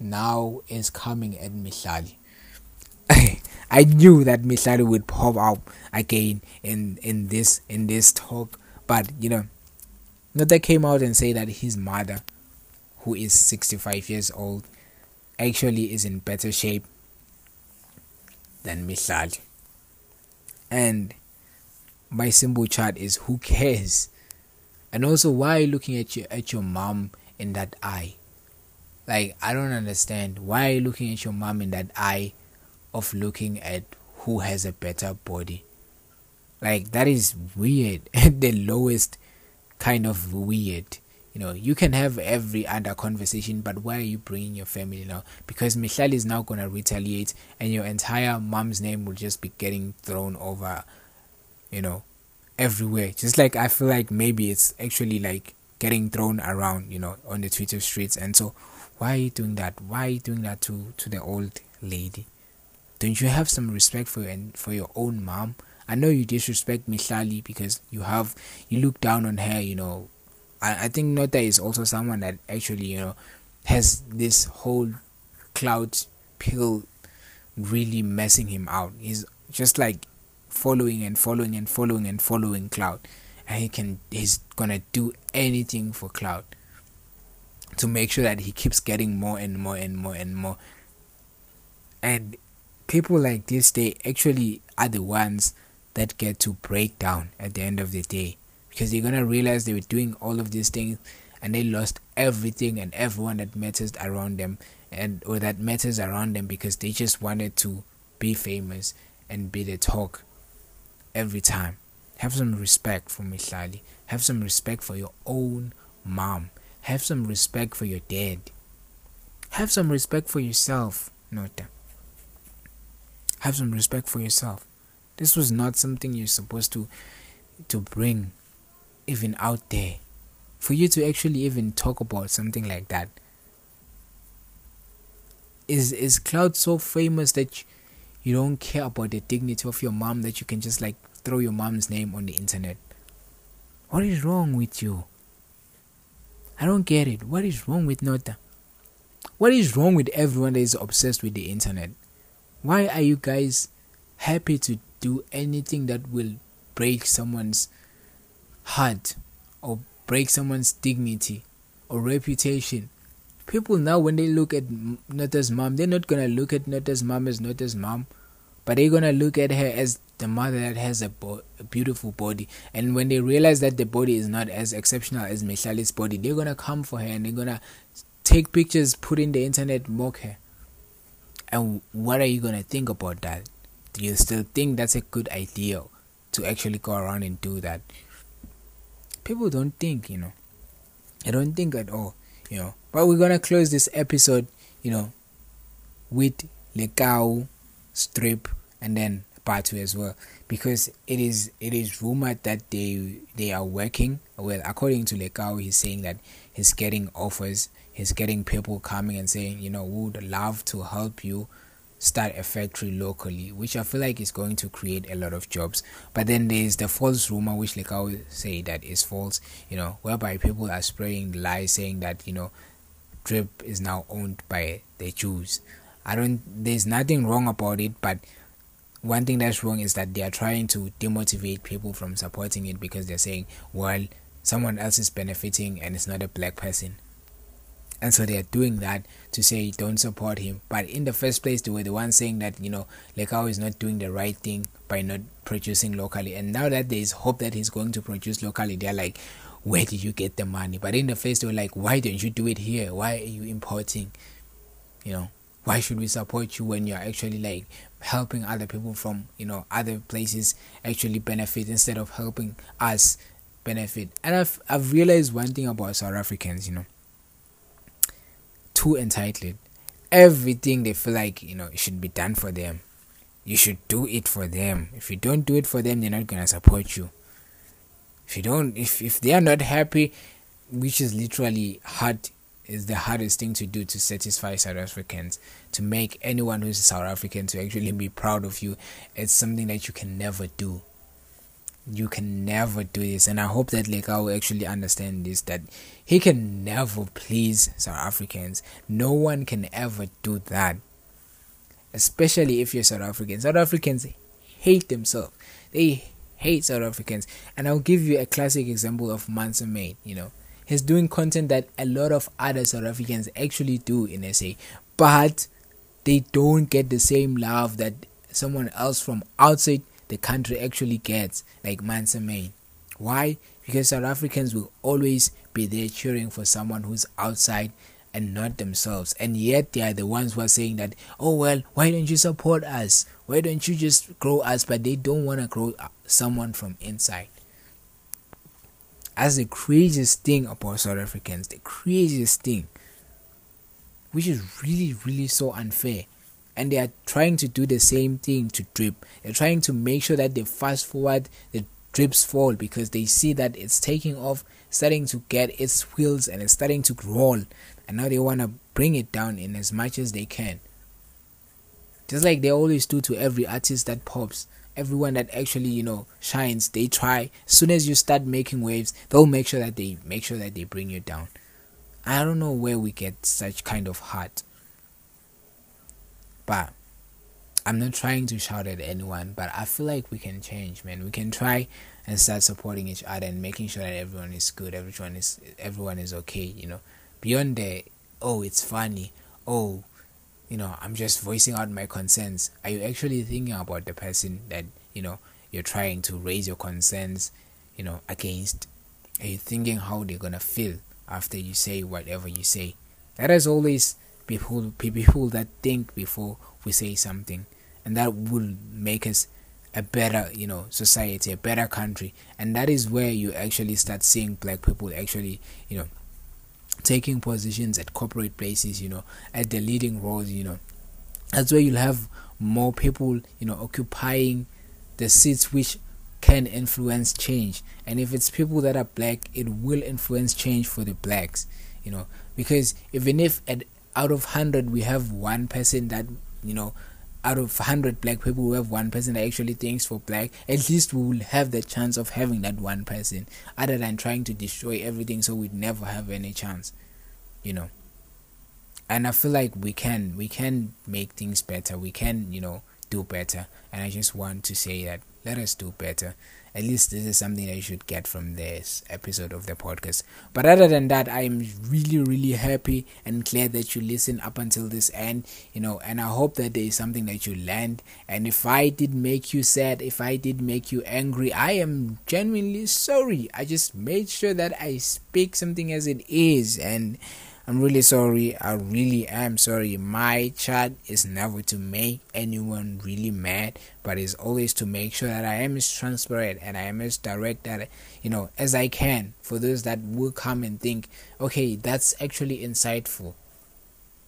now is coming at Mihlali [laughs] I knew that Mihlali would pop up again in in this in this talk, but you know, Nota came out and say that his mother, who is 65 years old, actually is in better shape than Mihlali. And my simple chat is who cares? And also why are you looking at your at your mom in that eye? Like I don't understand. Why are you looking at your mom in that eye of looking at who has a better body. Like that is weird [laughs] at the lowest kind of weird. You know, you can have every other conversation, but why are you bringing your family now? Because Michelle is now gonna retaliate, and your entire mom's name will just be getting thrown over. You know, everywhere. Just like I feel like maybe it's actually like getting thrown around. You know, on the Twitter streets, and so why are you doing that? Why are you doing that to to the old lady? Don't you have some respect for your, for your own mom? I know you disrespect me, Mihlali because you have you look down on her. You know, I I think Nota is also someone that actually you know has this whole cloud pill really messing him out. He's just like following and following and following and following cloud, and he can he's gonna do anything for cloud to make sure that he keeps getting more and more and more and more. And people like this they actually are the ones that get to break down at the end of the day because they're gonna realize they were doing all of these things and they lost everything and everyone that matters around them and or that matters around them because they just wanted to be famous and be the talk every time. Have some respect for Mihlali. Have some respect for your own mom. Have some respect for your dad. Have some respect for yourself, Nota. Have some respect for yourself. This was not something you're supposed to to bring even out there. For you to actually even talk about something like that. Is is Cloud so famous that you don't care about the dignity of your mom that you can just like throw your mom's name on the internet? What is wrong with you? I don't get it. What is wrong with Nota? What is wrong with everyone that is obsessed with the internet? Why are you guys happy to do anything that will break someone's heart or break someone's dignity or reputation? People now, when they look at Nota's mom, they're not gonna look at Nota's mom as Nota's mom, but they're gonna look at her as the mother that has a, bo- a, beautiful body. And when they realize that the body is not as exceptional as Mihlali's body, they're gonna come for her and they're gonna take pictures, put in the internet, mock her. And what are you gonna think about that? Do you still think that's a good idea to actually go around and do that? People don't think, you know. I don't think at all, you know. But we're gonna close this episode, you know, with Lekau's Drip and then part two as well because it is it is rumored that they they are working. Well according to Lekau he's saying that he's getting offers he's getting people coming and saying you know would love to help you start a factory locally which I feel like is going to create a lot of jobs. But then there's the false rumor which Lekau say that is false you know whereby people are spreading lies saying that you know drip is now owned by the Jews. I don't there's nothing wrong about it but one thing that's wrong is that they are trying to demotivate people from supporting it because they're saying, well, someone else is benefiting and it's not a black person. And so they're doing that to say don't support him. But in the first place, they were the ones saying that, you know, Lekau is not doing the right thing by not producing locally. And now that there is hope that he's going to produce locally, they're like, where did you get the money? But in the first, they were like, why don't you do it here? Why are you importing? You know, why should we support you when you're actually like helping other people from you know other places actually benefit instead of helping us benefit. And i've i've realized one thing about south africans you know too entitled. Everything they feel like you know should be done for them. You should do it for them. If you don't do it for them they're not gonna support you. If you don't if if they are not happy which is literally hard is the hardest thing to do to satisfy South Africans, to make anyone who's South African to actually be proud of you. It's something that you can never do. You can never do this, and I hope that Lekau will actually understand this that he can never please South Africans. No one can ever do that, especially if you're South African. South Africans hate themselves. They hate South Africans, and I'll give you a classic example of Mansa Made. You know, he's doing content that a lot of other South Africans actually do in SA, but they don't get the same love that someone else from outside the country actually gets, like Mansa Main. Why? Because South Africans will always be there cheering for someone who's outside and not themselves. And yet they are the ones who are saying that, oh well, why don't you support us? Why don't you just grow us? But they don't want to grow uh, someone from inside. As the craziest thing about South Africans, the craziest thing, which is really, really so unfair. And they are trying to do the same thing to drip. They're trying to make sure that they fast forward the drips fall because they see that it's taking off, starting to get its wheels, and it's starting to roll. And now they want to bring it down in as much as they can. Just like they always do to every artist that pops everyone that actually you know shines they try as soon as you start making waves they'll make sure that they make sure that they bring you down i don't know where we get such kind of heart but i'm not trying to shout at anyone but i feel like we can change man. We can try and start supporting each other and making sure that everyone is good everyone is everyone is okay you know. Beyond the oh it's funny. Oh you know i'm just voicing out my concerns. Are you actually thinking about the person that you know you're trying to raise your concerns you know against? Are you thinking how they're gonna feel after you say whatever you say. Let us always people people that think before we say something. And that will make us a better you know society a better country. And that is where you actually start seeing black people actually you know taking positions at corporate places, you know, at the leading roles, you know, that's where you'll have more people, you know, occupying the seats which can influence change. And if it's people that are black, it will influence change for the blacks, you know, because even if at out of 100 we have one person that, you know, out of 100 black people we have one person that actually thinks for black at least we will have the chance of having that one person other than trying to destroy everything so we'd never have any chance you know. And i feel like we can we can make things better we can you know do better. And i just want to say that let us do better at least this is something that you should get from this episode of the podcast. But other than that, I am really, really happy and glad that you listen up until this end, you know, and I hope that there is something that you learned. And if I did make you sad, if I did make you angry, I am genuinely sorry. I just made sure that I speak something as it is and I'm really sorry. I really am sorry. My chat is never to make anyone really mad, but it's always to make sure that I am as transparent and I am as direct that you know as I can for those that will come and think, okay, that's actually insightful.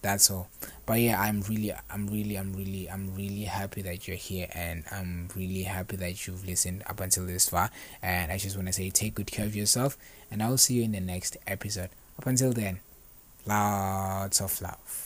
That's all. But yeah, I'm really, I'm really, I'm really, I'm really happy that you're here, and I'm really happy that you've listened up until this far. And I just want to say, take good care of yourself, and I will see you in the next episode. Up until then. Lots of love.